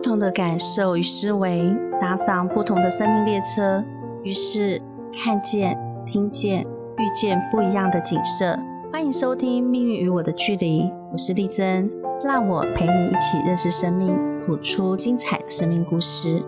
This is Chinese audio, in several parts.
不同的感受与思维，搭上不同的生命列车，于是看见、听见、遇见不一样的景色。欢迎收听《命运与我的距离》，我是丽珍，让我陪你一起认识生命，谱出精彩的生命故事。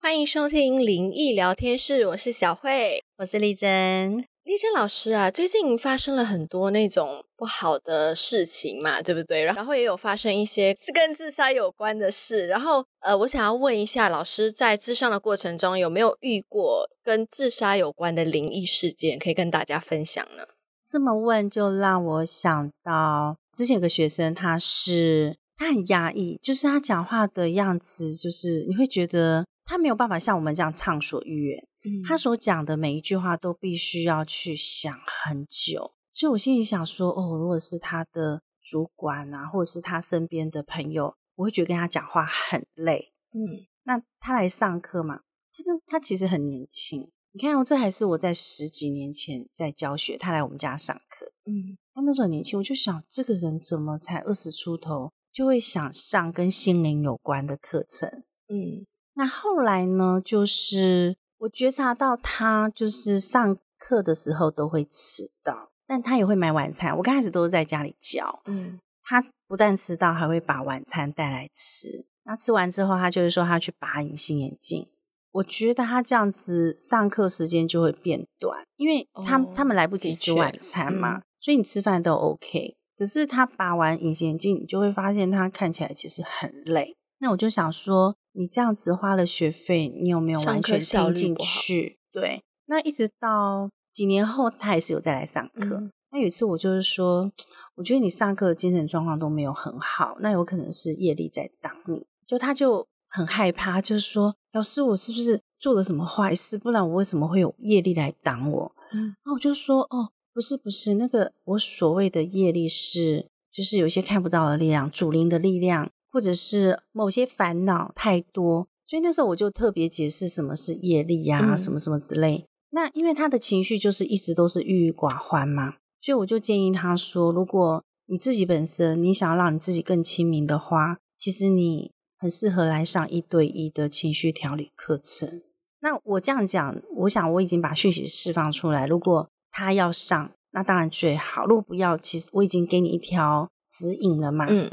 欢迎收听灵异聊天室，我是小慧，我是丽珍。丽珍老师啊，最近发生了很多那种不好的事情嘛，对不对？然后也有发生一些跟自杀有关的事。然后呃，我想要问一下老师，在自杀的过程中有没有遇过跟自杀有关的灵异事件，可以跟大家分享呢？这么问就让我想到之前有个学生，他是他很压抑，就是他讲话的样子，就是你会觉得他没有办法像我们这样畅所欲言。他所讲的每一句话都必须要去想很久，所以我心里想说，哦，如果是他的主管啊，或者是他身边的朋友，我会觉得跟他讲话很累。嗯，那他来上课嘛，他他其实很年轻，你看哦，这还是我在十几年前在教学，他来我们家上课。嗯，他那时候很年轻，我就想，这个人怎么才二十出头，就会想上跟心灵有关的课程？嗯，那后来呢，就是。我觉察到他就是上课的时候都会迟到，但他也会买晚餐。我刚开始都是在家里教，嗯，他不但迟到，还会把晚餐带来吃。那吃完之后，他就会说他去拔隐形眼镜。我觉得他这样子上课时间就会变短，因为他他们来不及吃晚餐嘛，所以你吃饭都 OK。可是他拔完隐形眼镜，你就会发现他看起来其实很累。那我就想说。你这样子花了学费，你有没有完全听进去？对，那一直到几年后，他也是有再来上课。那有一次我就是说，我觉得你上课的精神状况都没有很好，那有可能是业力在挡你。就他就很害怕，就是说，老师，我是不是做了什么坏事？不然我为什么会有业力来挡我？嗯，那我就说，哦，不是，不是，那个我所谓的业力是，就是有一些看不到的力量，主灵的力量。或者是某些烦恼太多，所以那时候我就特别解释什么是业力呀，什么什么之类。那因为他的情绪就是一直都是郁郁寡欢嘛，所以我就建议他说，如果你自己本身你想要让你自己更亲民的话，其实你很适合来上一对一的情绪调理课程。那我这样讲，我想我已经把讯息释放出来。如果他要上，那当然最好；如果不要，其实我已经给你一条指引了嘛。嗯。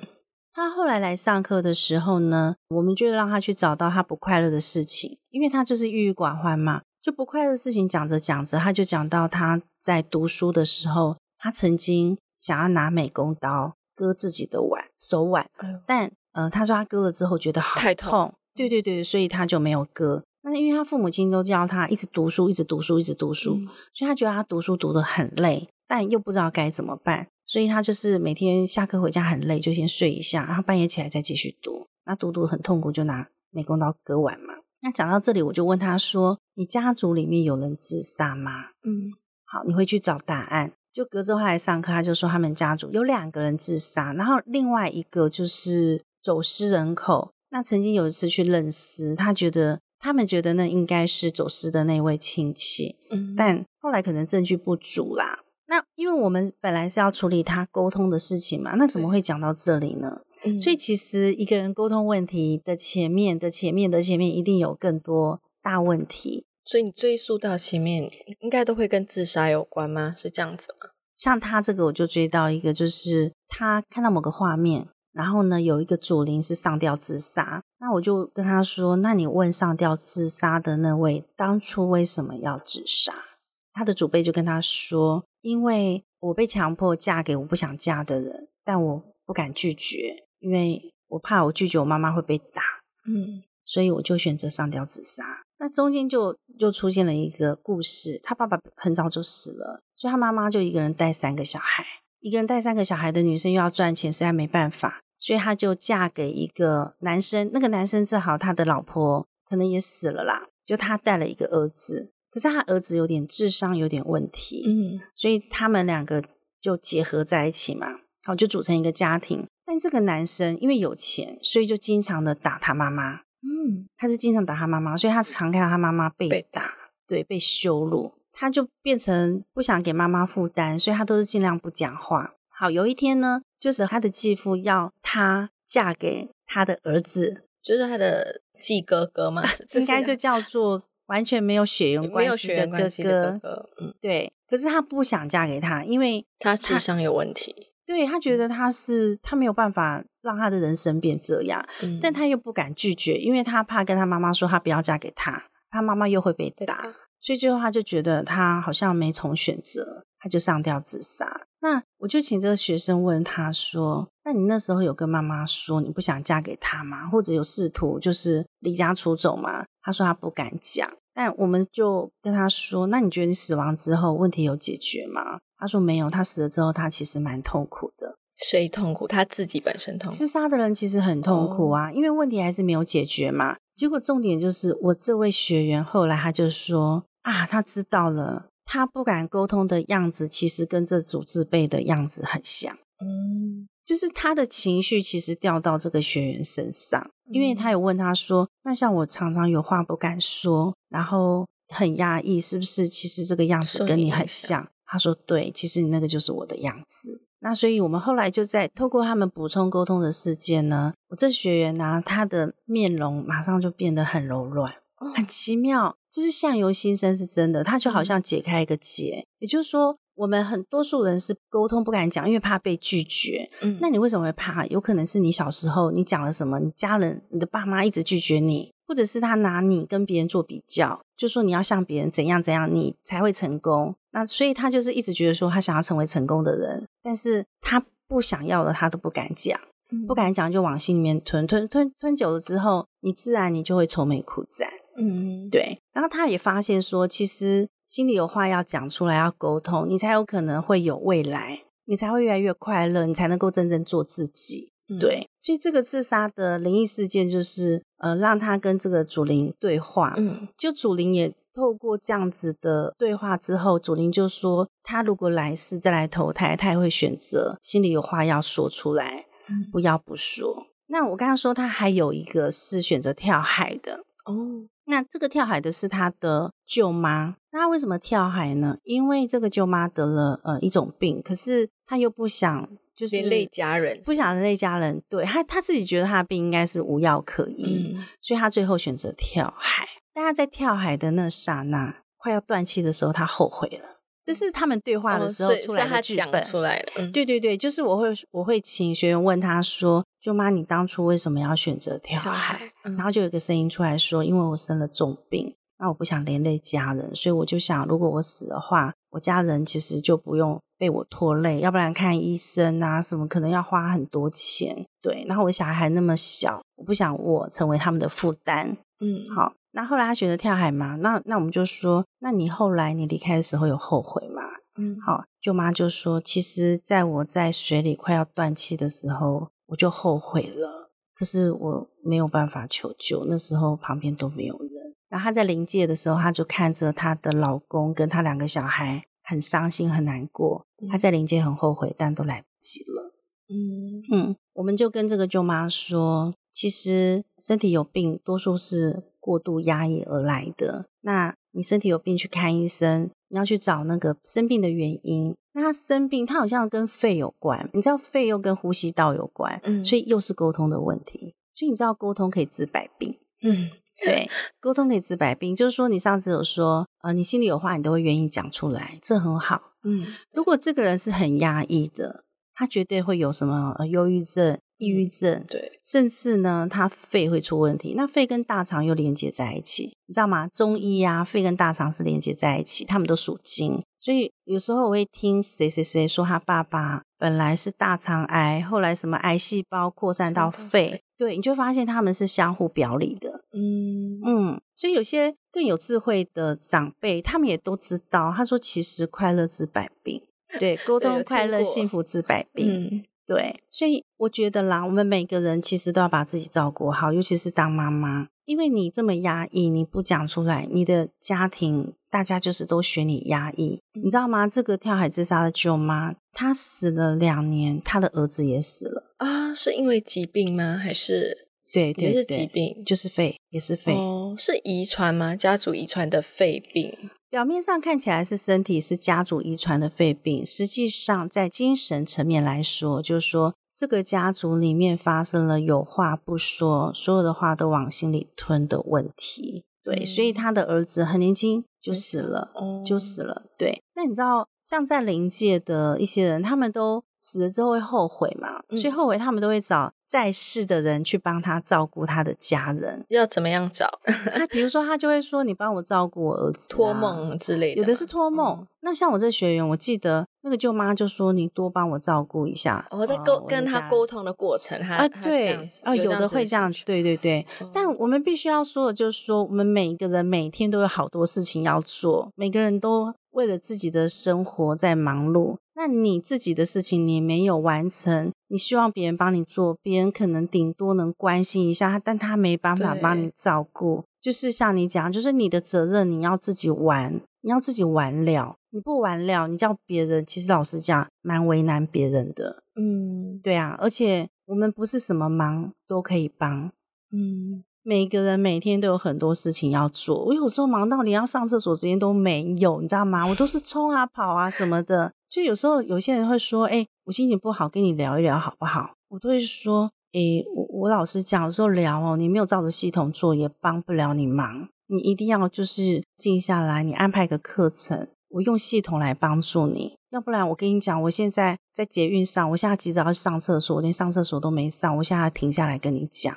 他后来来上课的时候呢，我们就让他去找到他不快乐的事情，因为他就是郁郁寡欢嘛，就不快乐的事情讲着讲着，他就讲到他在读书的时候，他曾经想要拿美工刀割自己的腕手腕，但呃，他说他割了之后觉得好痛，对对对，所以他就没有割。那因为他父母亲都叫他一直读书，一直读书，一直读书，所以他觉得他读书读得很累，但又不知道该怎么办。所以他就是每天下课回家很累，就先睡一下，然后半夜起来再继续读。那读读很痛苦，就拿美工刀割腕嘛。那讲到这里，我就问他说：“你家族里面有人自杀吗？”嗯，好，你会去找答案。就隔周他来上课，他就说他们家族有两个人自杀，然后另外一个就是走失人口。那曾经有一次去认尸，他觉得他们觉得那应该是走失的那位亲戚，嗯，但后来可能证据不足啦。那因为我们本来是要处理他沟通的事情嘛，那怎么会讲到这里呢？所以其实一个人沟通问题的前面的前面的前面，一定有更多大问题。所以你追溯到前面，应该都会跟自杀有关吗？是这样子吗？像他这个，我就追到一个，就是他看到某个画面，然后呢，有一个左灵是上吊自杀。那我就跟他说：“那你问上吊自杀的那位，当初为什么要自杀？”他的祖辈就跟他说。因为我被强迫嫁给我不想嫁的人，但我不敢拒绝，因为我怕我拒绝我妈妈会被打，嗯，所以我就选择上吊自杀。那中间就就出现了一个故事，他爸爸很早就死了，所以他妈妈就一个人带三个小孩，一个人带三个小孩的女生又要赚钱，实在没办法，所以他就嫁给一个男生，那个男生正好他的老婆可能也死了啦，就他带了一个儿子。可是他儿子有点智商有点问题，嗯，所以他们两个就结合在一起嘛，好就组成一个家庭。但这个男生因为有钱，所以就经常的打他妈妈，嗯，他是经常打他妈妈，所以他常看到他妈妈被打，对，被羞辱，他就变成不想给妈妈负担，所以他都是尽量不讲话。好，有一天呢，就是他的继父要他嫁给他的儿子，就是他的继哥哥嘛，应该就叫做完全没有血缘关系的哥哥哥，嗯，对，可是他不想嫁给他，因为他智商有问题，对他觉得他是他没有办法让他的人生变这样，嗯。但他又不敢拒绝，因为他怕跟他妈妈说他不要嫁给他，他妈妈又会被打，被打。所以最后他就觉得他好像没从选择，他就上吊自杀。那我就请这个学生问他说：“那你那时候有跟妈妈说你不想嫁给他吗？或者有试图就是离家出走吗？”他说他不敢讲。但我们就跟他说：“那你觉得你死亡之后问题有解决吗？”他说没有，他死了之后他其实蛮痛苦的。谁痛苦？他自己本身痛苦，自杀的人其实很痛苦啊，因为问题还是没有解决嘛。结果重点就是，我这位学员后来他就说啊，他知道了，他不敢沟通的样子，其实跟这组字辈的样子很像，嗯，就是他的情绪其实掉到这个学员身上，因为他有问他说，那像我常常有话不敢说，然后很压抑，是不是？其实这个样子跟你很像。他说对，其实你那个就是我的样子。那所以我们后来就在透过他们补充沟通的事件呢，我这学员呢、他的面容马上就变得很柔软，哦很奇妙，就是相由心生是真的，他就好像解开一个结。也就是说，我们很多数人是沟通不敢讲，因为怕被拒绝。嗯那你为什么会怕？有可能是你小时候你讲了什么，你家人、你的爸妈一直拒绝你，或者是他拿你跟别人做比较，就说你要像别人怎样怎样，你才会成功。那所以他就是一直觉得说他想要成为成功的人，但是他不想要的他都不敢讲，不敢讲就往心里面吞，吞吞吞久了之后，你自然你就会愁眉苦脸。嗯，对，然后他也发现说，其实心里有话要讲出来，要沟通，你才有可能会有未来，你才会越来越快乐，你才能够真正做自己。嗯，对，所以这个自杀的灵异事件就是，呃，让他跟这个祖灵对话。嗯就祖灵也透过这样子的对话之后，祖灵就说，他如果来世再来投胎，他也会选择心里有话要说出来，嗯不要不说。那我刚刚说他还有一个是选择跳海的，哦，那这个跳海的是他的舅妈，那他为什么跳海呢？因为这个舅妈得了呃一种病，可是他又不想就是连累家人，不想连累家人，对他他自己觉得他的病应该是无药可医，嗯所以他最后选择跳海。但他在跳海的那刹那，快要断气的时候，他后悔了。这是他们对话的时候出来的剧本。出来的，嗯，对对对，就是我会我会请学员问他说：“舅妈，你当初为什么要选择跳跳海？”然后就有一个声音出来说：“因为我生了重病，那我不想连累家人，所以我就想，如果我死的话，我家人其实就不用被我拖累，要不然看医生啊什么，可能要花很多钱。对，然后我小孩还那么小，我不想我成为他们的负担。嗯，好，那后来他选择跳海嘛，那那我们就说，那你后来你离开的时候有后悔吗？嗯，好，舅妈就说，其实在我在水里快要断气的时候，我就后悔了，可是我没有办法求救，那时候旁边都没有人。然后她在临界的时候，她就看着她的老公跟她两个小孩，很伤心很难过。她在临界很后悔，但都来不及了。嗯嗯，我们就跟这个舅妈说，其实身体有病，多数是过度压抑而来的。那你身体有病去看医生，你要去找那个生病的原因。那他生病，他好像跟肺有关，你知道肺又跟呼吸道有关，嗯所以又是沟通的问题。所以你知道沟通可以治百病。嗯对，沟通可以治百病，就是说你上次有说，呃，你心里有话，你都会愿意讲出来，这很好。嗯如果这个人是很压抑的，他绝对会有什么呃忧郁症、抑郁症，对，甚至呢，他肺会出问题。那肺跟大肠又连接在一起，你知道吗？中医啊，肺跟大肠是连接在一起，他们都属金。所以有时候我会听谁谁谁说他爸爸本来是大肠癌，后来什么癌细胞扩散到肺肺，对，你就发现他们是相互表里的。嗯嗯，所以有些更有智慧的长辈，他们也都知道。他说，其实快乐治百病，对，沟通快乐、幸福治百病。嗯对，所以我觉得啦，我们每个人其实都要把自己照顾好，尤其是当妈妈，因为你这么压抑，你不讲出来，你的家庭大家就是都学你压抑，你知道吗？这个跳海自杀的舅妈，她死了两年，她的儿子也死了，啊，是因为疾病吗？还是对对也是疾病？就是肺，也是肺。哦，是遗传吗？家族遗传的肺病？表面上看起来是身体是家族遗传的肺病，实际上在精神层面来说，就是说这个家族里面发生了有话不说，所有的话都往心里吞的问题。对，所以他的儿子很年轻就死了，就死了。对，那你知道，像在灵界的一些人，他们都死了之后会后悔嘛？所以后悔他们都会找。在世的人去帮他照顾他的家人，要怎么样找？那比如说，他就会说：“你帮我照顾我儿子。”托梦之类的，有的是托梦。那像我这学员，我记得那个舅妈就说：“你多帮我照顾一下。”我在沟跟他沟通的过程，他啊对啊，有的会这样，对对对。但我们必须要说的就是说，我们每一个人每天都有好多事情要做，每个人都为了自己的生活在忙碌。那你自己的事情你没有完成，你希望别人帮你做，别人可能顶多能关心一下，但他没办法帮你照顾。就是像你讲，就是你的责任，你要自己完，你要自己完了，你不完了，你叫别人，其实老实讲，蛮为难别人的。嗯，对啊，而且我们不是什么忙都可以帮。嗯。每个人每天都有很多事情要做，我有时候忙到连要上厕所时间都没有，你知道吗？我都是冲啊跑啊什么的。就有时候有些人会说：“哎，我心情不好，跟你聊一聊好不好？”我都会说：“哎，我我老实讲，有时候聊哦，你没有照着系统做，也帮不了你忙。你一定要就是静下来，你安排个课程，我用系统来帮助你。要不然我跟你讲，我现在在捷运上，我现在急着要去上厕所，我连上厕所都没上，我现在停下来跟你讲。”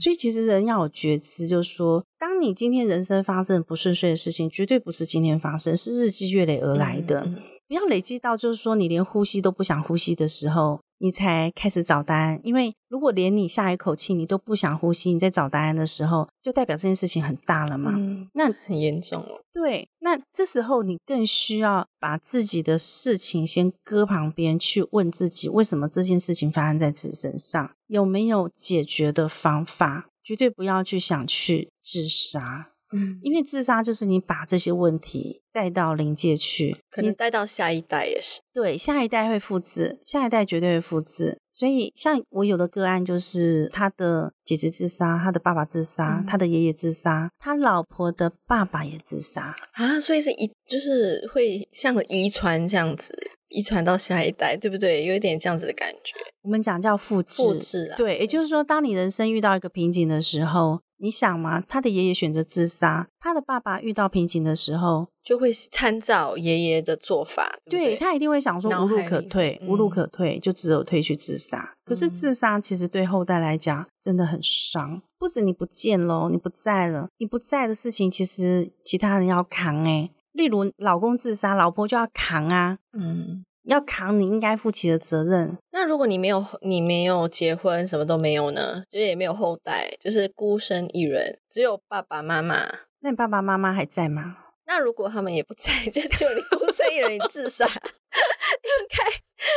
所以其实人要有觉知，就是说，当你今天人生发生不顺遂的事情，绝对不是今天发生，是日积月累而来的。不要累积到就是说，你连呼吸都不想呼吸的时候。你才开始找答案，因为如果连你下一口气你都不想呼吸，你在找答案的时候，就代表这件事情很大了嘛？那很严重了。对，那这时候你更需要把自己的事情先搁旁边，去问自己，为什么这件事情发生在自己身上，有没有解决的方法？绝对不要去想去自杀。嗯，因为自杀就是你把这些问题带到临界去，可能带到下一代也是。对，下一代会复制，下一代绝对会复制。所以，像我有的个案，就是他的姐姐自杀，他的爸爸自杀，他的爷爷自杀，他老婆的爸爸也自杀啊。所以是遗，就是会像遗传这样子，遗传到下一代，对不对？有一点这样子的感觉。我们讲叫复制，复制。对，也就是说，当你人生遇到一个瓶颈的时候。你想吗？他的爷爷选择自杀，他的爸爸遇到瓶颈的时候，就会参照爷爷的做法。对他一定会想说无路可退，无路可退，就只有退去自杀。可是自杀其实对后代来讲真的很伤，不止你不见喽，你不在了，你不在的事情，其实其他人要扛哎。例如老公自杀，老婆就要扛啊。嗯。要扛你应该负起的责任。那如果你没有你没有结婚，什么都没有呢？就是也没有后代，就是孤身一人，只有爸爸妈妈。那你爸爸妈妈还在吗？那如果他们也不在，就就你孤身一人，你自杀，应该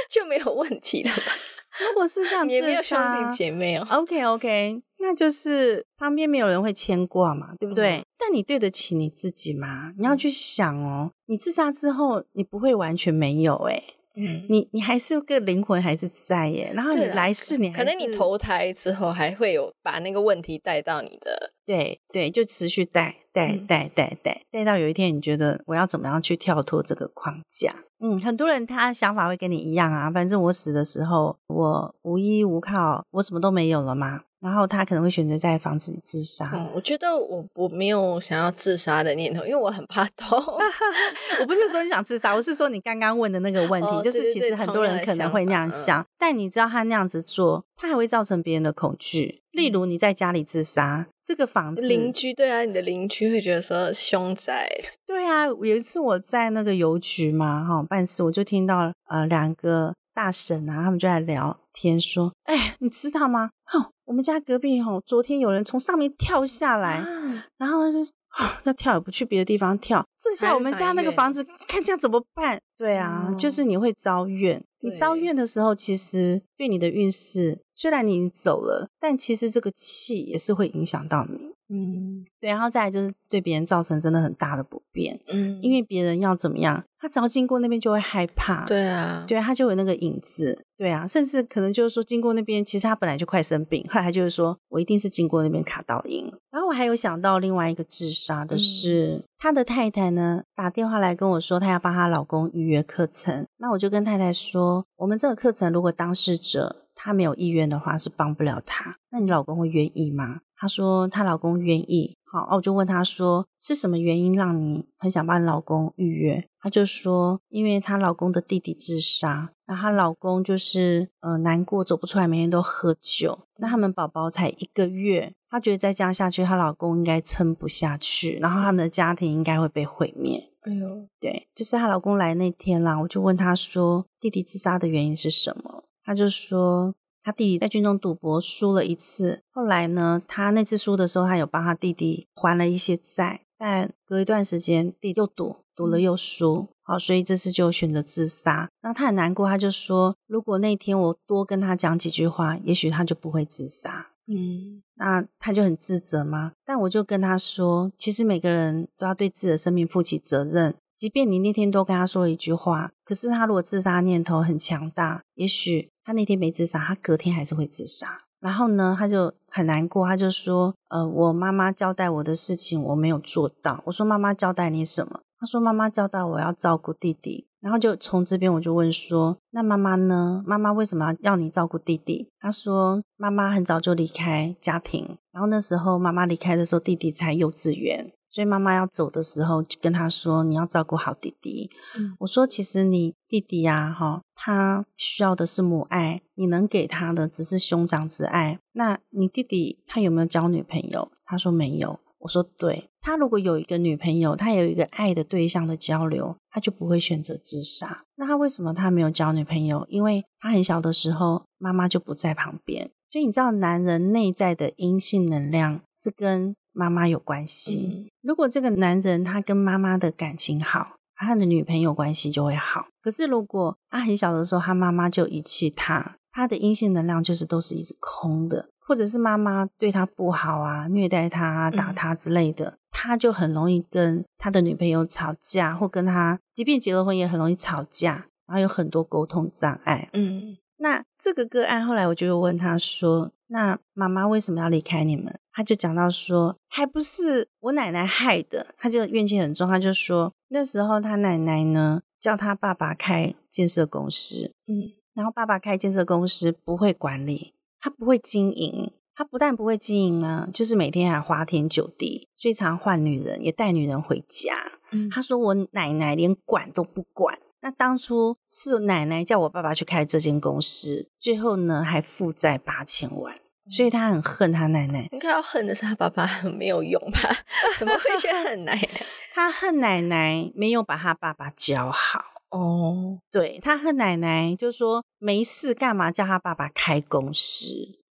就没有问题了吧？如果是这样，也没有兄弟姐妹哦。OK OK，那就是旁边没有人会牵挂嘛，对不对？但你对得起你自己吗？你要去想哦，你自杀之后，你不会完全没有哎。嗯，你你还是个灵魂还是在耶，然后你来世你可能你投胎之后还会有把那个问题带到你的，对对，就持续带带带带带带到有一天你觉得我要怎么样去跳脱这个框架？嗯，很多人他想法会跟你一样啊，反正我死的时候我无依无靠，我什么都没有了嘛。然后他可能会选择在房子里自杀。嗯，我觉得我我没有想要自杀的念头，因为我很怕痛。我不是说你想自杀，我是说你刚刚问的那个问题，就是其实很多人可能会那样想，但你知道他那样子做，他还会造成别人的恐惧。例如你在家里自杀，这个房子邻居对啊，你的邻居会觉得说凶宅。对啊，有一次我在那个邮局嘛，哈办事，我就听到呃两个大婶啊，他们就在聊天说，哎，你知道吗？哦，我们家隔壁吼，昨天有人从上面跳下来，然后就要跳也不去别的地方跳，这下我们家那个房子看这样怎么办？对啊，就是你会遭怨，你遭怨的时候，其实对你的运势，虽然你走了，但其实这个气也是会影响到你。嗯。对，然后再来就是对别人造成真的很大的不便，嗯，因为别人要怎么样，他只要经过那边就会害怕，对啊，对，他就有那个影子，对啊，甚至可能就是说经过那边，其实他本来就快生病，后来他就是说我一定是经过那边卡到音。然后我还有想到另外一个自杀的是，他的太太呢打电话来跟我说，她要帮她老公预约课程，那我就跟太太说，我们这个课程如果当事者他没有意愿的话，是帮不了他，那你老公会愿意吗？她说她老公愿意。好，我就问她说是什么原因让你很想帮你老公预约？她就说，因为她老公的弟弟自杀，那她老公就是呃难过走不出来，每天都喝酒。那他们宝宝才一个月，她觉得再这样下去，她老公应该撑不下去，然后他们的家庭应该会被毁灭。哎呦，对，就是她老公来那天啦，我就问她说，弟弟自杀的原因是什么？她就说。他弟弟在军中赌博输了一次，后来呢，他那次输的时候，他有帮他弟弟还了一些债，但隔一段时间，弟弟又赌，赌了又输，好，所以这次就选择自杀。那他很难过，他就说，如果那天我多跟他讲几句话，也许他就不会自杀。嗯，那他就很自责吗？但我就跟他说，其实每个人都要对自己的生命负起责任。即便你那天多跟他说了一句话，可是他如果自杀念头很强大，也许他那天没自杀，他隔天还是会自杀。然后呢，他就很难过，他就说：“呃，我妈妈交代我的事情我没有做到。”我说：“妈妈交代你什么？”他说：“妈妈交代我要照顾弟弟。”然后就从这边我就问说：“那妈妈呢？妈妈为什么要你照顾弟弟？”他说：“妈妈很早就离开家庭，然后那时候妈妈离开的时候，弟弟才幼稚园。”所以妈妈要走的时候，就跟他说：“你要照顾好弟弟。嗯”我说：“其实你弟弟呀，哈，他需要的是母爱，你能给他的只是兄长之爱。那你弟弟他有没有交女朋友？”他说没有。我说：“对，他如果有一个女朋友，他有一个爱的对象的交流，他就不会选择自杀。那他为什么他没有交女朋友？因为他很小的时候，妈妈就不在旁边。所以你知道，男人内在的阴性能量是跟妈妈有关系。如果这个男人他跟妈妈的感情好，他的女朋友关系就会好。可是如果他很小的时候，他妈妈就遗弃他，他的阴性能量就是都是一直空的，或者是妈妈对他不好啊，虐待他、啊、打他之类的，他就很容易跟他的女朋友吵架，或跟他即便结了婚也很容易吵架，然后有很多沟通障碍。嗯那这个个案后来我就问他说：“那妈妈为什么要离开你们？”他就讲到说：“还不是我奶奶害的。”他就怨气很重，他就说那时候他奶奶呢叫他爸爸开建设公司，嗯，然后爸爸开建设公司不会管理，他不会经营，他不但不会经营呢，就是每天还花天酒地，所以常换女人，也带女人回家。嗯他说我奶奶连管都不管。那当初是奶奶叫我爸爸去开这间公司，最后呢还负债八千万，所以他很恨他奶奶。应该要恨的是他爸爸很没有用吧？怎么会去恨奶奶？他恨奶奶没有把他爸爸教好。哦，对他恨奶奶，就说没事干嘛叫他爸爸开公司。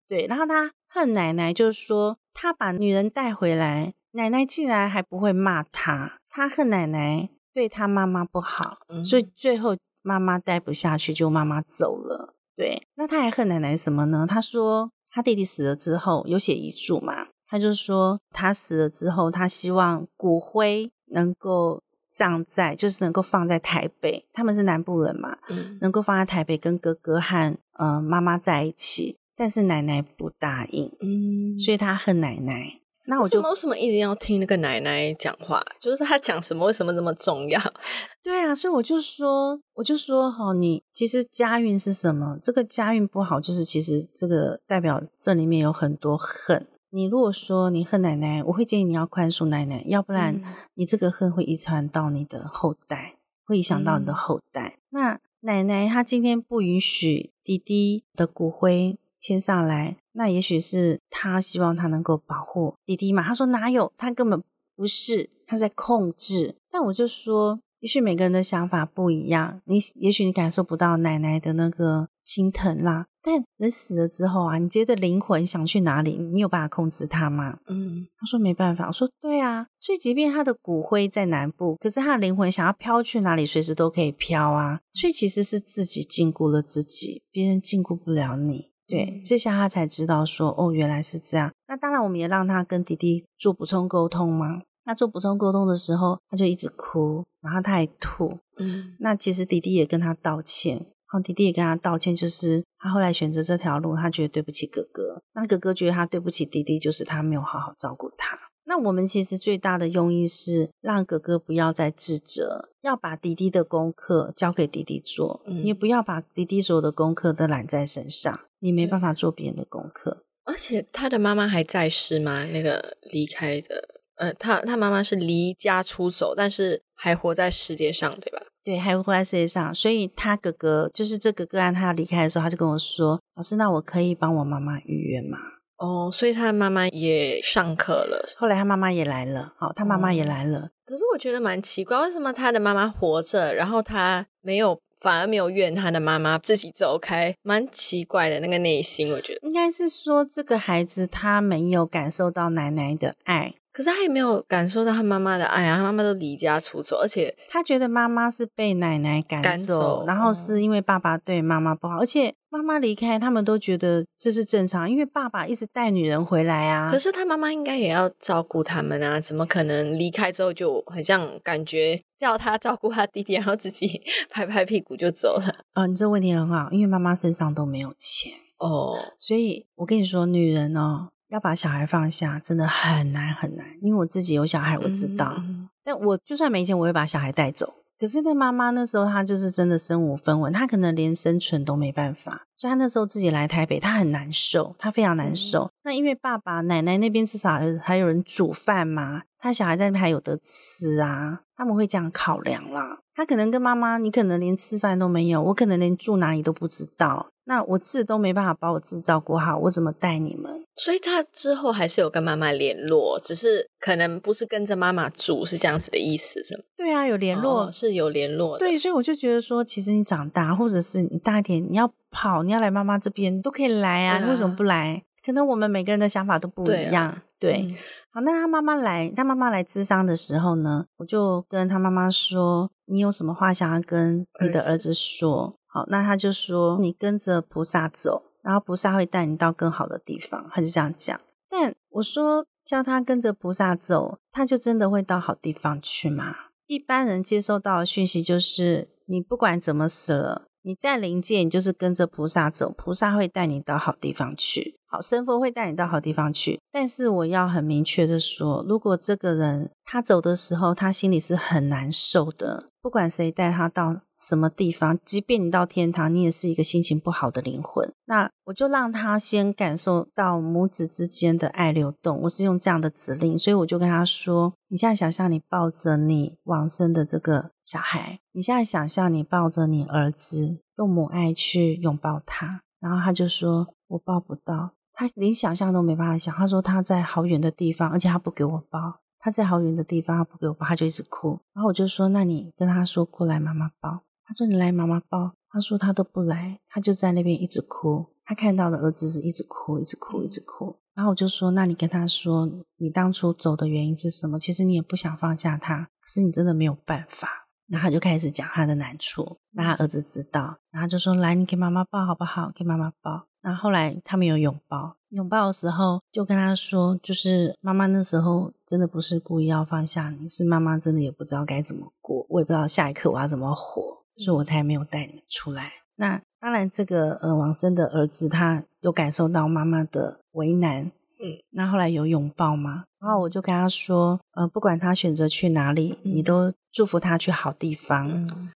对，然后他恨奶奶，就是说他把女人带回来，奶奶竟然还不会骂他。他恨奶奶对他妈妈不好，嗯所以最后妈妈待不下去，就妈妈走了。对，那他还恨奶奶什么呢？他说他弟弟死了之后有写遗嘱嘛，他就说他死了之后，他希望骨灰能够葬在，就是能够放在台北，他们是南部人嘛，嗯能够放在台北跟哥哥和呃妈妈在一起，但是奶奶不答应，嗯，所以他恨奶奶。那我就为什么一定要听那个奶奶讲话？就是她讲什么，为什么这么重要？对啊，所以我就说，我就说哈，你其实家运是什么？这个家运不好，就是其实这个代表这里面有很多恨。你如果说你恨奶奶，我会建议你要宽恕奶奶，要不然嗯你这个恨会遗传到你的后代，会影响到你的嗯后代。那奶奶她今天不允许弟弟的骨灰迁上来，那也许是他希望他能够保护弟弟嘛。他说哪有，他根本不是，他在控制。但我就说，也许每个人的想法不一样，你也许你感受不到奶奶的那个心疼啦。但人死了之后啊，你觉得灵魂想去哪里，你有办法控制它吗？嗯他说没办法，我说对啊，所以即便他的骨灰在南部，可是他的灵魂想要飘去哪里，随时都可以飘啊。所以其实是自己禁锢了自己，别人禁锢不了你。对，这下他才知道说，哦，原来是这样。那当然，我们也让他跟弟弟做补充沟通嘛。那做补充沟通的时候，他就一直哭，然后他还吐。嗯，那其实弟弟也跟他道歉，好，弟弟也跟他道歉，就是他后来选择这条路，他觉得对不起哥哥。那哥哥觉得他对不起弟弟，就是他没有好好照顾他。那我们其实最大的用意是让哥哥不要再自责，要把弟弟的功课交给弟弟做，你不要把弟弟所有的功课都揽在身上，你没办法做别人的功课。而且他的妈妈还在世吗？那个离开的。呃，他他妈妈是离家出走，但是还活在世界上，对吧？对，还活在世界上。所以他哥哥就是这个个案，他要离开的时候，他就跟我说：“老师，那我可以帮我妈妈预约吗？”哦，所以他的妈妈也上课了。后来他妈妈也来了，好，他妈妈也来了。可是我觉得蛮奇怪，为什么他的妈妈活着，然后他没有，反而没有怨他的妈妈自己走开，蛮奇怪的那个内心。我觉得应该是说，这个孩子他没有感受到奶奶的爱。可是他也没有感受到他妈妈的爱啊，他妈妈都离家出走，而且他觉得妈妈是被奶奶赶走，然后是因为爸爸对妈妈不好，而且妈妈离开，他们都觉得这是正常，因为爸爸一直带女人回来啊。可是他妈妈应该也要照顾他们啊，怎么可能离开之后就很像感觉叫他照顾他弟弟，然后自己 拍拍屁股就走了？啊，你这问题很好，因为妈妈身上都没有钱哦，所以我跟你说，女人哦。要把小孩放下，真的很难很难。因为我自己有小孩，我知道。但我就算没钱，我会把小孩带走。可是那妈妈那时候，她就是真的身无分文，她可能连生存都没办法。所以她那时候自己来台北，她很难受，她非常难受。那因为爸爸奶奶那边至少还有人煮饭嘛，他小孩在那边还有得吃啊，他们会这样考量啦。他可能跟妈妈，你可能连吃饭都没有，我可能连住哪里都不知道。那我自己都没办法把我自己照顾好，我怎么带你们？所以他之后还是有跟妈妈联络，只是可能不是跟着妈妈住，是这样子的意思，是吗？对啊，有联络是有联络。对，所以我就觉得说，其实你长大，或者是你大一点，你要跑，你要来妈妈这边，你都可以来啊。你为什么不来？可能我们每个人的想法都不一样。对，好，那他妈妈来，他妈妈来咨商的时候呢，我就跟他妈妈说：“你有什么话想要跟你的儿子说？”好，那他就说你跟着菩萨走，然后菩萨会带你到更好的地方。他就这样讲。但我说叫他跟着菩萨走，他就真的会到好地方去吗？一般人接收到的讯息就是，你不管怎么死了，你在灵界，你就是跟着菩萨走，菩萨会带你到好地方去。好，神佛会带你到好地方去。但是我要很明确的说，如果这个人他走的时候，他心里是很难受的。不管谁带他到什么地方，即便你到天堂，你也是一个心情不好的灵魂。那我就让他先感受到母子之间的爱流动。我是用这样的指令，所以我就跟他说：“你现在想象你抱着你往生的这个小孩，你现在想象你抱着你儿子，用母爱去拥抱他。”然后他就说：“我抱不到，他连想象都没办法想。他说他在好远的地方，而且他不给我抱。”他在好远的地方，他不给我抱，他就一直哭。然后我就说：“那你跟他说过来，妈妈抱。”他说：“你来，妈妈抱。”他说：“他都不来，他就在那边一直哭。他看到的儿子是一直哭，一直哭，一直哭。”然后我就说：“那你跟他说，你当初走的原因是什么？其实你也不想放下他，可是你真的没有办法。”然后他就开始讲他的难处，让他儿子知道。然后就说：“来，你给妈妈抱好不好？给妈妈抱。”然后后来他们有拥抱。拥抱的时候，就跟他说，就是妈妈那时候真的不是故意要放下你，是妈妈真的也不知道该怎么过，我也不知道下一刻我要怎么活，所以我才没有带你们出来。那当然，这个呃王生的儿子他有感受到妈妈的为难，嗯，那后来有拥抱吗？然后我就跟他说，呃，不管他选择去哪里，你都祝福他去好地方，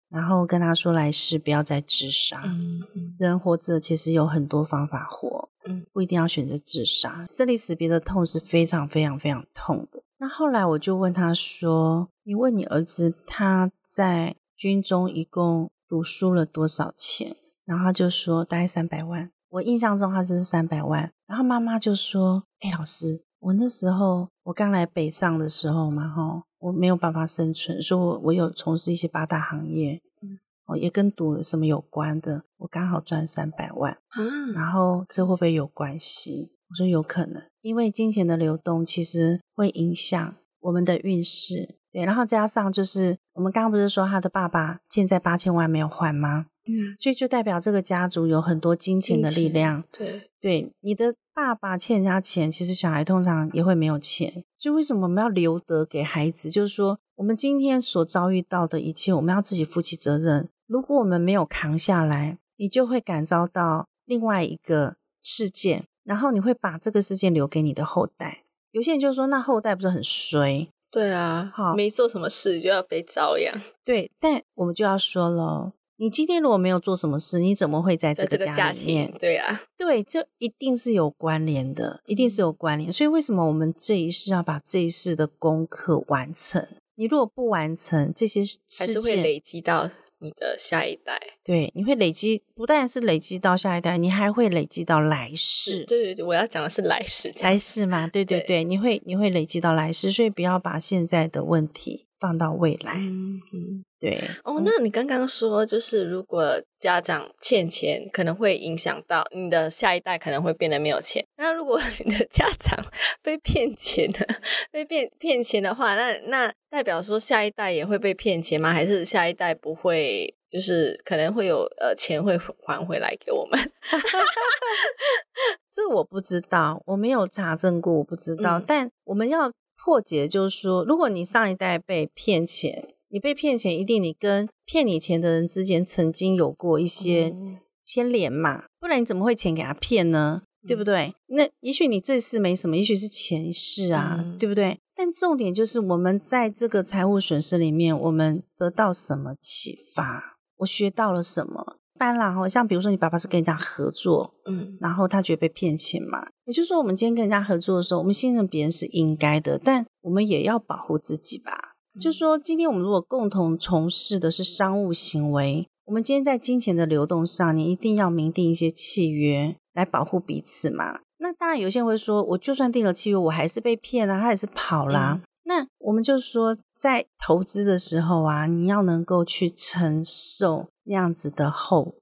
然后跟他说来世不要再自杀，人活着其实有很多方法活。不一定要选择自杀，生离死别的痛是非常非常非常痛的。那后来我就问他说：“你问你儿子他在军中一共读书了多少钱？”然后他就说大概三百万。我印象中他是三百万。然后妈妈就说：“哎，老师，我那时候我刚来北上的时候嘛，哈，我没有办法生存，所以我我有从事一些八大行业。”哦，也跟赌什么有关的，我刚好赚三百万，啊，然后这会不会有关系？我说有可能，因为金钱的流动其实会影响我们的运势，对，然后加上就是我们刚刚不是说他的爸爸欠债八千万没有还吗？嗯，所以就代表这个家族有很多金钱的力量。对，对，你的爸爸欠人家钱，其实小孩通常也会没有钱。所以为什么我们要留德给孩子？就是说，我们今天所遭遇到的一切，我们要自己负起责任。如果我们没有扛下来，你就会感召到另外一个事件，然后你会把这个事件留给你的后代。有些人就说，那后代不是很衰？对啊，好没做什么事就要被遭殃，对，但我们就要说了，你今天如果没有做什么事，你怎么会在这个在这个家家里面庭，？对啊，对，这一定是有关联的，一定是有关联。所以为什么我们这一世要把这一世的功课完成？你如果不完成这些事还是会，累积到你的下一代。对，你会累积，不但是累积到下一代，你还会累积到来世。对对对，我要讲的是来世，来世嘛，对对对对，你会你会累积到来世，所以不要把现在的问题放到未来。嗯嗯。对，哦，那你刚刚说，就是如果家长欠钱，可能会影响到你的下一代，可能会变得没有钱。那如果 你的家长 被骗钱了，被骗骗钱的话，那那代表说下一代也会被骗钱吗？还是下一代不会？就是可能会有呃钱会还回来给我们？这我不知道，我没有查证过，我不知道。嗯但我们要破解，就是说，如果你上一代被骗钱，你被骗钱，一定你跟骗你钱的人之间曾经有过一些嗯牵连嘛，不然你怎么会钱给他骗呢？对不对？那也许你这次没什么，也许是前世啊，嗯对不对？但重点就是我们在这个财务损失里面，我们得到什么启发？我学到了什么？一般啦，好像比如说你爸爸是跟人家合作，嗯然后他觉得被骗钱嘛，也就是说，我们今天跟人家合作的时候，我们信任别人是应该的，但我们也要保护自己吧。就说今天我们如果共同从事的是商务行为，我们今天在金钱的流动上，你一定要明定一些契约来保护彼此嘛。那当然，有些人会说，我就算定了契约，我还是被骗啊，他也是跑啦。嗯那我们就说，在投资的时候啊，你要能够去承受那样子的后果。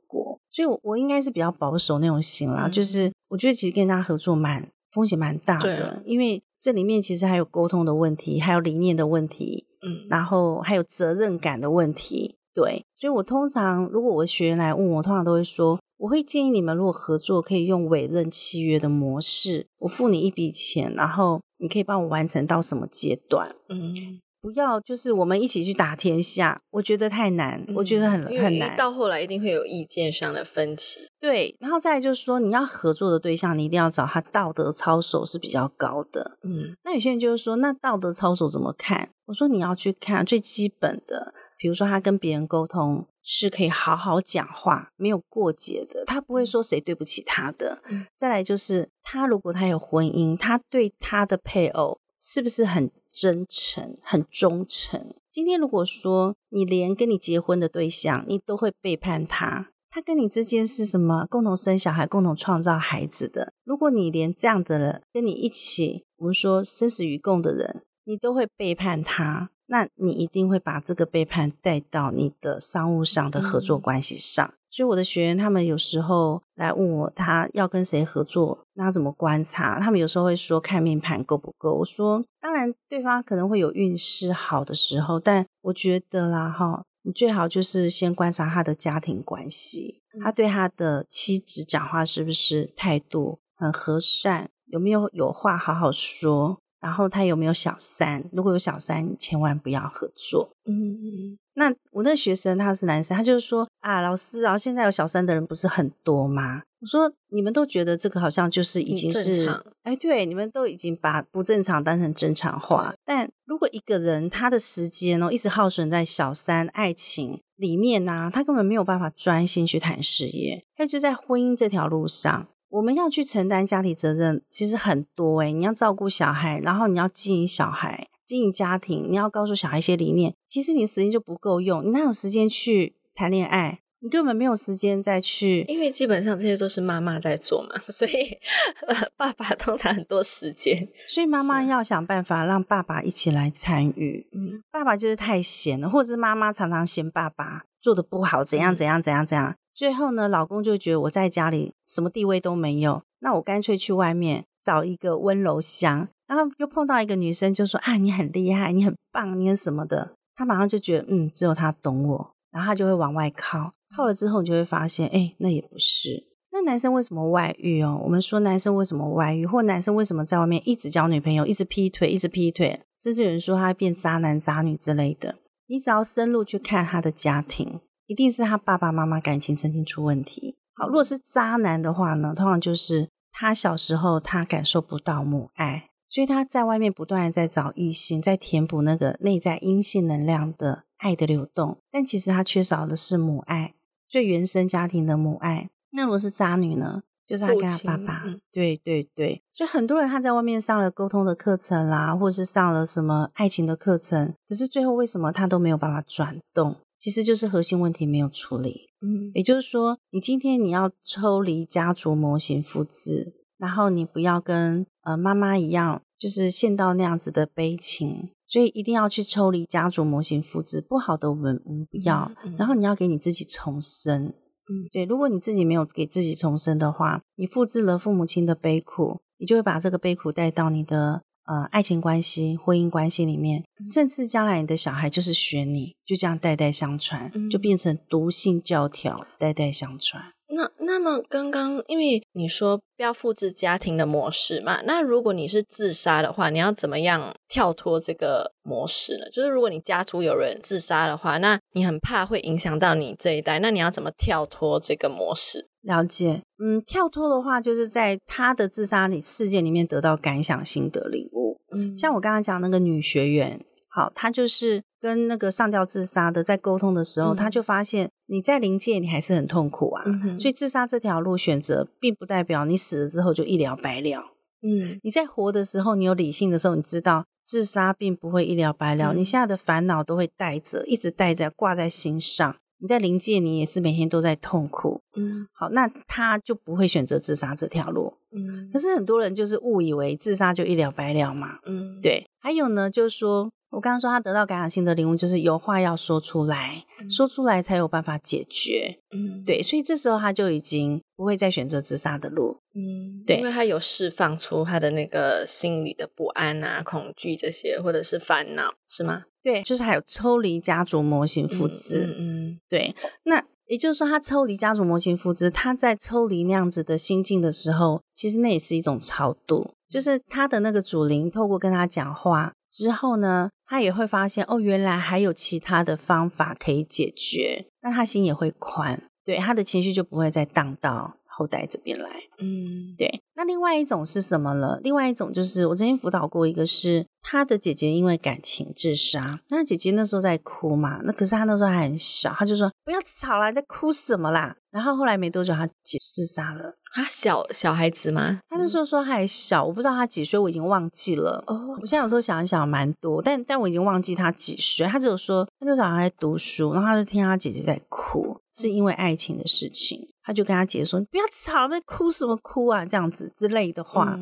所以我，我应该是比较保守那种型啦，嗯就是我觉得其实跟人家合作蛮风险蛮大的，因为这里面其实还有沟通的问题，还有理念的问题，嗯然后还有责任感的问题。对，所以我通常如果我的学员来问我，通常都会说，我会建议你们如果合作，可以用委任契约的模式，我付你一笔钱，然后你可以帮我完成到什么阶段。嗯，不要就是我们一起去打天下，我觉得太难，我觉得很很难。到后来一定会有意见上的分歧。对，然后再来就是说，你要合作的对象，你一定要找他道德操守是比较高的。嗯那有些人就是说，那道德操守怎么看？我说你要去看最基本的，比如说他跟别人沟通是可以好好讲话，没有过节的，他不会说谁对不起他的。嗯再来就是他如果他有婚姻，他对他的配偶是不是很真诚、很忠诚？今天如果说你连跟你结婚的对象你都会背叛他，他跟你之间是什么共同生小孩、共同创造孩子的？如果你连这样的人跟你一起，我们说生死与共的人，你都会背叛他，那你一定会把这个背叛带到你的商务上的合作关系上。所以我的学员他们有时候来问我，他要跟谁合作，那怎么观察？他们有时候会说看命盘够不够。我说，当然对方可能会有运势好的时候，但我觉得啦，哈，你最好就是先观察他的家庭关系，他对他的妻子讲话是不是态度很和善，有没有有话好好说，然后他有没有小三？如果有小三，你千万不要合作。嗯那我那学生他是男生，他就是说啊，老师啊，现在有小三的人不是很多吗？我说你们都觉得这个好像就是已经正是常，哎，对，你们都已经把不正常当成正常化。但如果一个人他的时间哦一直耗损在小三爱情里面呢、他根本没有办法专心去谈事业，还有就在婚姻这条路上。我们要去承担家庭责任，其实很多诶、你要照顾小孩，然后你要经营小孩，经营家庭，你要告诉小孩一些理念。其实你时间就不够用，你哪有时间去谈恋爱？你根本没有时间再去。因为基本上这些都是妈妈在做嘛，所以、呃、爸爸通常很多时间。所以妈妈要想办法让爸爸一起来参与。嗯爸爸就是太闲了，或者是妈妈常常嫌爸爸做的不好，怎样嗯怎样怎样怎样。最后呢，老公就觉得我在家里什么地位都没有，那我干脆去外面找一个温柔乡。然后又碰到一个女生，就说啊，你很厉害，你很棒，你很什么的。他马上就觉得，嗯，只有他懂我，然后他就会往外靠，靠了之后，你就会发现，哎，那也不是。那男生为什么外遇哦？我们说男生为什么外遇，或男生为什么在外面一直交女朋友，一直劈腿，一直劈腿，甚至有人说他变渣男渣女之类的。你只要深入去看他的家庭，一定是他爸爸妈妈感情曾经出问题。好，如果是渣男的话呢，通常就是他小时候他感受不到母爱，所以他在外面不断的在找异性，在填补那个内在阴性能量的爱的流动，但其实他缺少的是母爱，最原生家庭的母爱。那如果是渣女呢？就是他跟他爸爸，对对对，所以很多人他在外面上了沟通的课程啦，或者是上了什么爱情的课程，可是最后为什么他都没有办法转动？其实就是核心问题没有处理。嗯，也就是说，你今天你要抽离家族模型复制，然后你不要跟呃妈妈一样，就是陷到那样子的悲情，所以一定要去抽离家族模型复制，不好的我们我们不要，然后你要给你自己重生。嗯，对，如果你自己没有给自己重生的话，你复制了父母亲的悲苦，你就会把这个悲苦带到你的呃爱情关系、婚姻关系里面，甚至将来你的小孩就是学你，就这样代代相传，就变成毒性教条，代代相传。那那么刚刚，因为你说不要复制家庭的模式嘛，那如果你是自杀的话，你要怎么样跳脱这个模式呢？就是如果你家族有人自杀的话，那你很怕会影响到你这一代，那你要怎么跳脱这个模式？了解，嗯，跳脱的话，就是在他的自杀里事件里面得到感想、心得、领悟。嗯，像我刚刚讲那个女学员，好，她就是跟那个上吊自杀的在沟通的时候，他就发现。你在临界，你还是很痛苦啊，所以自杀这条路选择，并不代表你死了之后就一了百了。嗯，你在活的时候，你有理性的时候，你知道自杀并不会一了百了，你现在的烦恼都会带着，一直带着挂在心上。你在临界，你也是每天都在痛苦。嗯，好，那他就不会选择自杀这条路。嗯，可是很多人就是误以为自杀就一了百了嘛。嗯，对。还有呢，就是说。我刚刚说他得到感染性的领悟，就是有话要说出来，说出来才有办法解决。嗯，对，所以这时候他就已经不会再选择自杀的路。嗯，对，因为他有释放出他的那个心理的不安啊、恐惧这些，或者是烦恼，是吗？对，就是还有抽离家族模型复制。嗯，对，那。也就是说，他抽离家族模型复制，他在抽离那样子的心境的时候，其实那也是一种超度。就是他的那个主灵透过跟他讲话之后呢，他也会发现哦，原来还有其他的方法可以解决，那他心也会宽，对他的情绪就不会再荡到后代这边来。嗯，对。那另外一种是什么了？另外一种就是我曾经辅导过一个，是他的姐姐因为感情自杀。那姐姐那时候在哭嘛，那可是她那时候还很小，她就说不要吵了，在哭什么啦？然后后来没多久，她姐自杀了。他小小孩子吗？他那时候说还小，我不知道他几岁，我已经忘记了。哦，我现在有时候想一想蛮多，但但我已经忘记他几岁。他只有说他那时候还在读书，然后他就听他姐姐在哭，是因为爱情的事情。他就跟他姐说：“你不要吵，那哭什么哭啊？这样子之类的话。”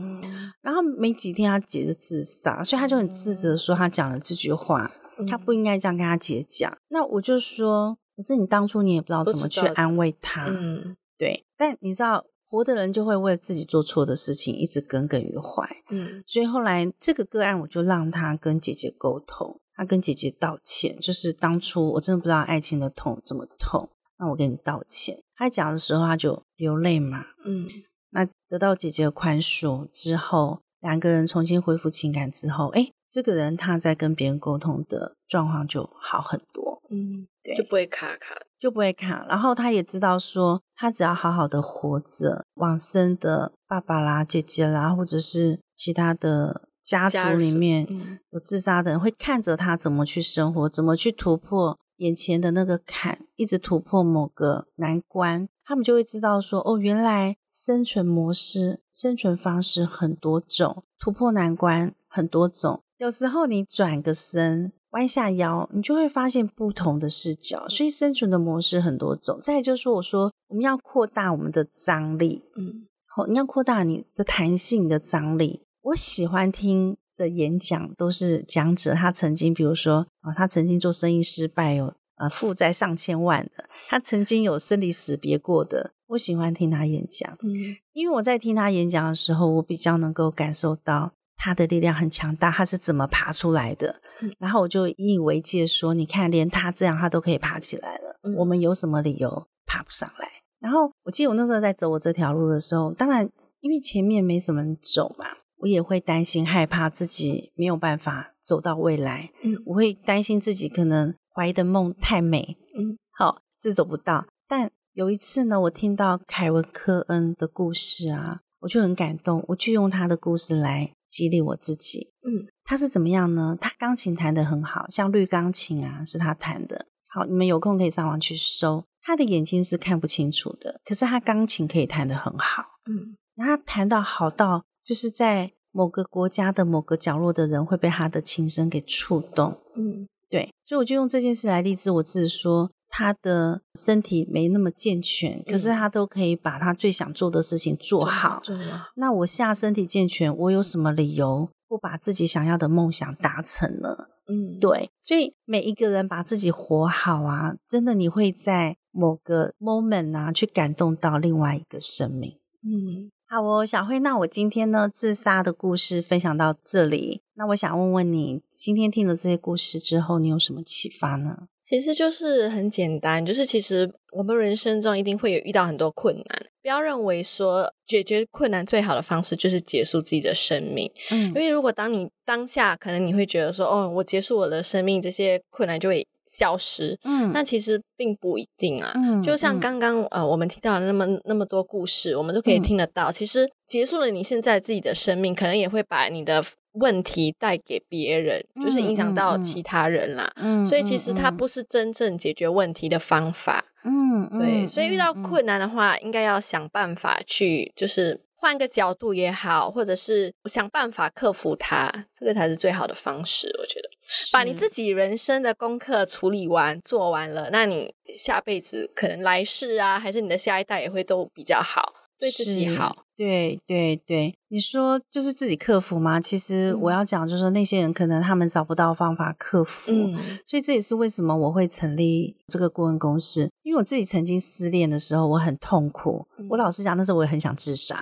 然后没几天，他姐就自杀，所以他就很自责，说他讲了这句话，他不应该这样跟他姐讲。那我就说：“可是你当初你也不知道怎么去安慰他，嗯，对。但你知道，活的人就会为自己做错的事情一直耿耿于怀，嗯。所以后来这个个案，我就让他跟姐姐沟通，他跟姐姐道歉，就是当初我真的不知道爱情的痛这么痛。”那我跟你道歉。他讲的时候，他就流泪嘛。嗯，那得到姐姐的宽恕之后，两个人重新恢复情感之后，哎，这个人他在跟别人沟通的状况就好很多。嗯，对，就不会卡卡，就不会卡。然后他也知道说，他只要好好的活着，往生的爸爸啦、姐姐啦，或者是其他的家族里面有自杀的人，会看着他怎么去生活，怎么去突破。眼前的那个坎，一直突破某个难关，他们就会知道说：哦，原来生存模式、生存方式很多种，突破难关很多种。有时候你转个身，弯下腰，你就会发现不同的视角。所以生存的模式很多种。再就是说，我说我们要扩大我们的张力，嗯，好，你要扩大你的弹性的张力。我喜欢听。的演讲都是讲者，他曾经，比如说啊，他曾经做生意失败，有啊负债上千万的，他曾经有生离死别过的。我喜欢听他演讲，嗯，因为我在听他演讲的时候，我比较能够感受到他的力量很强大，他是怎么爬出来的。然后我就引以为戒，说你看，连他这样，他都可以爬起来了，我们有什么理由？爬不上来。然后我记得我那时候在走我这条路的时候，当然因为前面没什么人走嘛，我也会担心害怕自己没有办法走到未来。嗯我会担心自己可能怀疑的梦太美，嗯，好，这走不到。但有一次呢，我听到凯文科恩的故事啊，我就很感动，我就用他的故事来激励我自己。嗯，他是怎么样呢？他钢琴弹得很好，像绿钢琴啊，是他弹的。好，你们有空可以上网去搜。他的眼睛是看不清楚的，可是他钢琴可以弹得很好。嗯然后他弹到好到，就是在某个国家的某个角落的人会被他的琴声给触动。嗯对，所以我就用这件事来励志我自己说，他的身体没那么健全，可是他都可以把他最想做的事情做好。做好，那我现在身体健全，我有什么理由不把自己想要的梦想达成呢？嗯，对，所以每一个人把自己活好啊，真的你会在某个 moment 啊，去感动到另外一个生命。嗯好哦，小慧，那我今天呢自杀的故事分享到这里。那我想问问你，今天听了这些故事之后，你有什么启发呢？其实就是很简单，就是其实我们人生中一定会有遇到很多困难，不要认为说解决困难最好的方式就是结束自己的生命，嗯因为如果当你当下可能你会觉得说，哦，我结束我的生命，这些困难就会消失，嗯那其实并不一定啊。嗯就像刚刚呃，我们听到了那么那么多故事，我们都可以嗯听得到。其实结束了你现在自己的生命，可能也会把你的问题带给别人，就是影响到其他人啦。嗯所以其实它不是真正解决问题的方法。嗯嗯对，嗯所以遇到嗯困难的话，应该要想办法去，就是换个角度也好，或者是想办法克服它，这个才是最好的方式。我觉得，把你自己人生的功课处理完、做完了，那你下辈子可能来世啊，还是你的下一代也会都比较好，对自己好。对对对，你说就是自己克服吗？其实我嗯要讲，就是说那些人可能他们找不到方法克服，嗯所以这也是为什么我会成立这个顾问公司。因为我自己曾经失恋的时候，我很痛苦。嗯我老实讲，那时候我也很想自杀，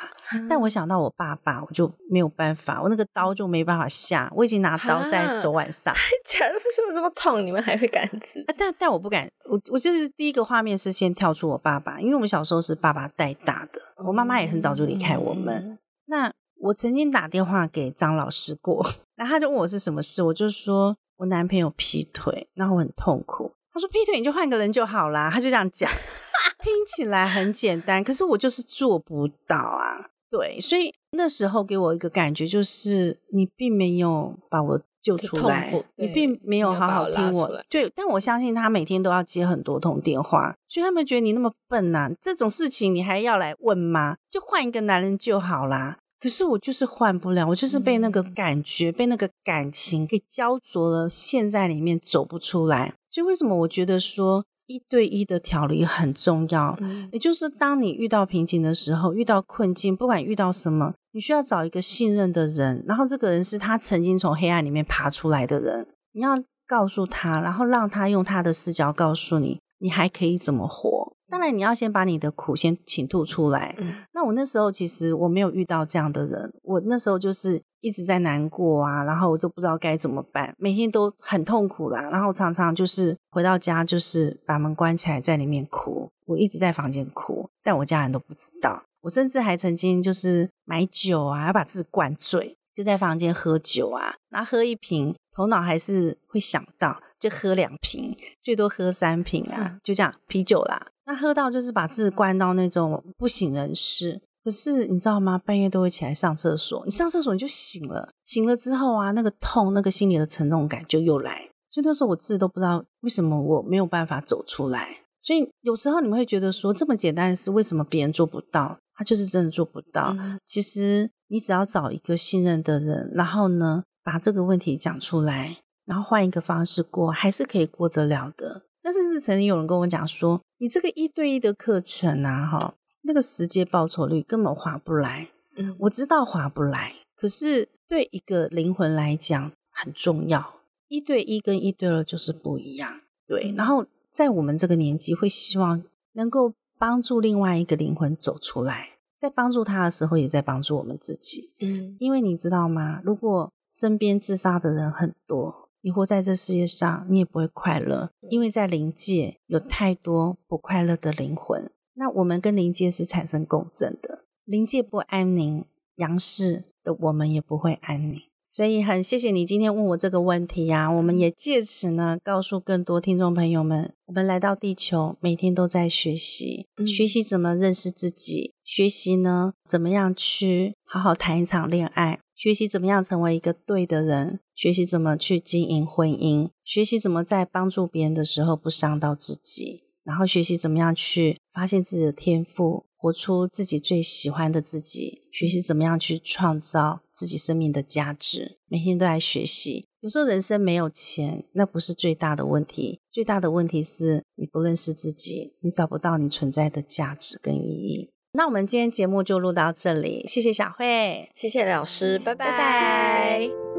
但我想到我爸爸，我就没有办法，我那个刀就没办法下，我已经拿刀在啊手腕上。假的为什么这么痛？你们还会敢吃？啊但但我不敢，我我就是第一个画面是先跳出我爸爸，因为我们小时候是爸爸带大的，我妈妈也很早就离开我们。嗯那我曾经打电话给张老师过，然后他就问我是什么事，我就说我男朋友劈腿，然后我很痛苦。他说劈腿你就换个人就好啦，他就这样讲，听起来很简单，可是我就是做不到啊。对，所以那时候给我一个感觉就是你并没有把我救出来痛苦，你对并没有好好听我我。对，但我相信他每天都要接很多通电话，所以他们觉得你那么笨呐、这种事情你还要来问吗？就换一个男人就好啦。可是我就是换不了，我就是被那个嗯感觉、被那个感情给焦灼了，陷在里面走不出来。所以为什么我觉得说一对一的调理很重要？嗯也就是当你遇到瓶颈的时候，遇到困境，不管遇到什么，你需要找一个信任的人，然后这个人是他曾经从黑暗里面爬出来的人，你要告诉他，然后让他用他的视角告诉你，你还可以怎么活。当然，你要先把你的苦先倾吐出来。嗯那我那时候其实我没有遇到这样的人，我那时候就是一直在难过啊，然后我都不知道该怎么办，每天都很痛苦啦，然后常常就是回到家就是把门关起来在里面哭，我一直在房间哭，但我家人都不知道。我甚至还曾经就是买酒啊，要把自己灌醉，就在房间喝酒啊，然后喝一瓶，头脑还是会想到，就喝两瓶，最多喝三瓶啊，就这样啤酒啦。那喝到就是把自己灌到那种不省人事。可是你知道吗？半夜都会起来上厕所，你上厕所你就醒了，醒了之后啊，那个痛，那个心里的沉重感就又来。所以那时候我自己都不知道为什么我没有办法走出来。所以有时候你们会觉得说，这么简单的事，为什么别人做不到？他就是真的做不到。嗯其实你只要找一个信任的人，然后呢，把这个问题讲出来，然后换一个方式过，还是可以过得了的。但是是曾经有人跟我讲说，你这个一对一的课程啊，哈，那个时间报酬率根本划不来。嗯我知道划不来，可是对一个灵魂来讲很重要。一对一跟一对二就是不一样，对。嗯然后在我们这个年纪，会希望能够帮助另外一个灵魂走出来，在帮助他的时候，也在帮助我们自己。嗯因为你知道吗？如果身边自杀的人很多，你活在这世界上，你也不会快乐，因为在灵界有太多不快乐的灵魂。那我们跟灵界是产生共振的，灵界不安宁，阳世的我们也不会安宁。所以很谢谢你今天问我这个问题呀，我们也借此呢告诉更多听众朋友们，我们来到地球，每天都在学习，学习怎么认识自己，学习呢怎么样去好好谈一场恋爱，学习怎么样成为一个对的人，学习怎么去经营婚姻，学习怎么在帮助别人的时候不伤到自己，然后学习怎么样去发现自己的天赋。活出自己最喜欢的自己，学习怎么样去创造自己生命的价值。每天都在学习。有时候人生没有钱，那不是最大的问题。最大的问题是你不认识自己，你找不到你存在的价值跟意义。那我们今天节目就录到这里，谢谢小慧，谢谢老师，拜拜拜。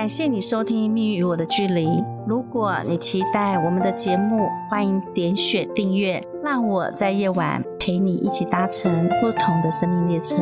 感谢你收听《命运与我的距离》。如果你期待我们的节目，欢迎点选订阅，让我在夜晚陪你一起搭乘不同的生命列车。